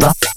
Love.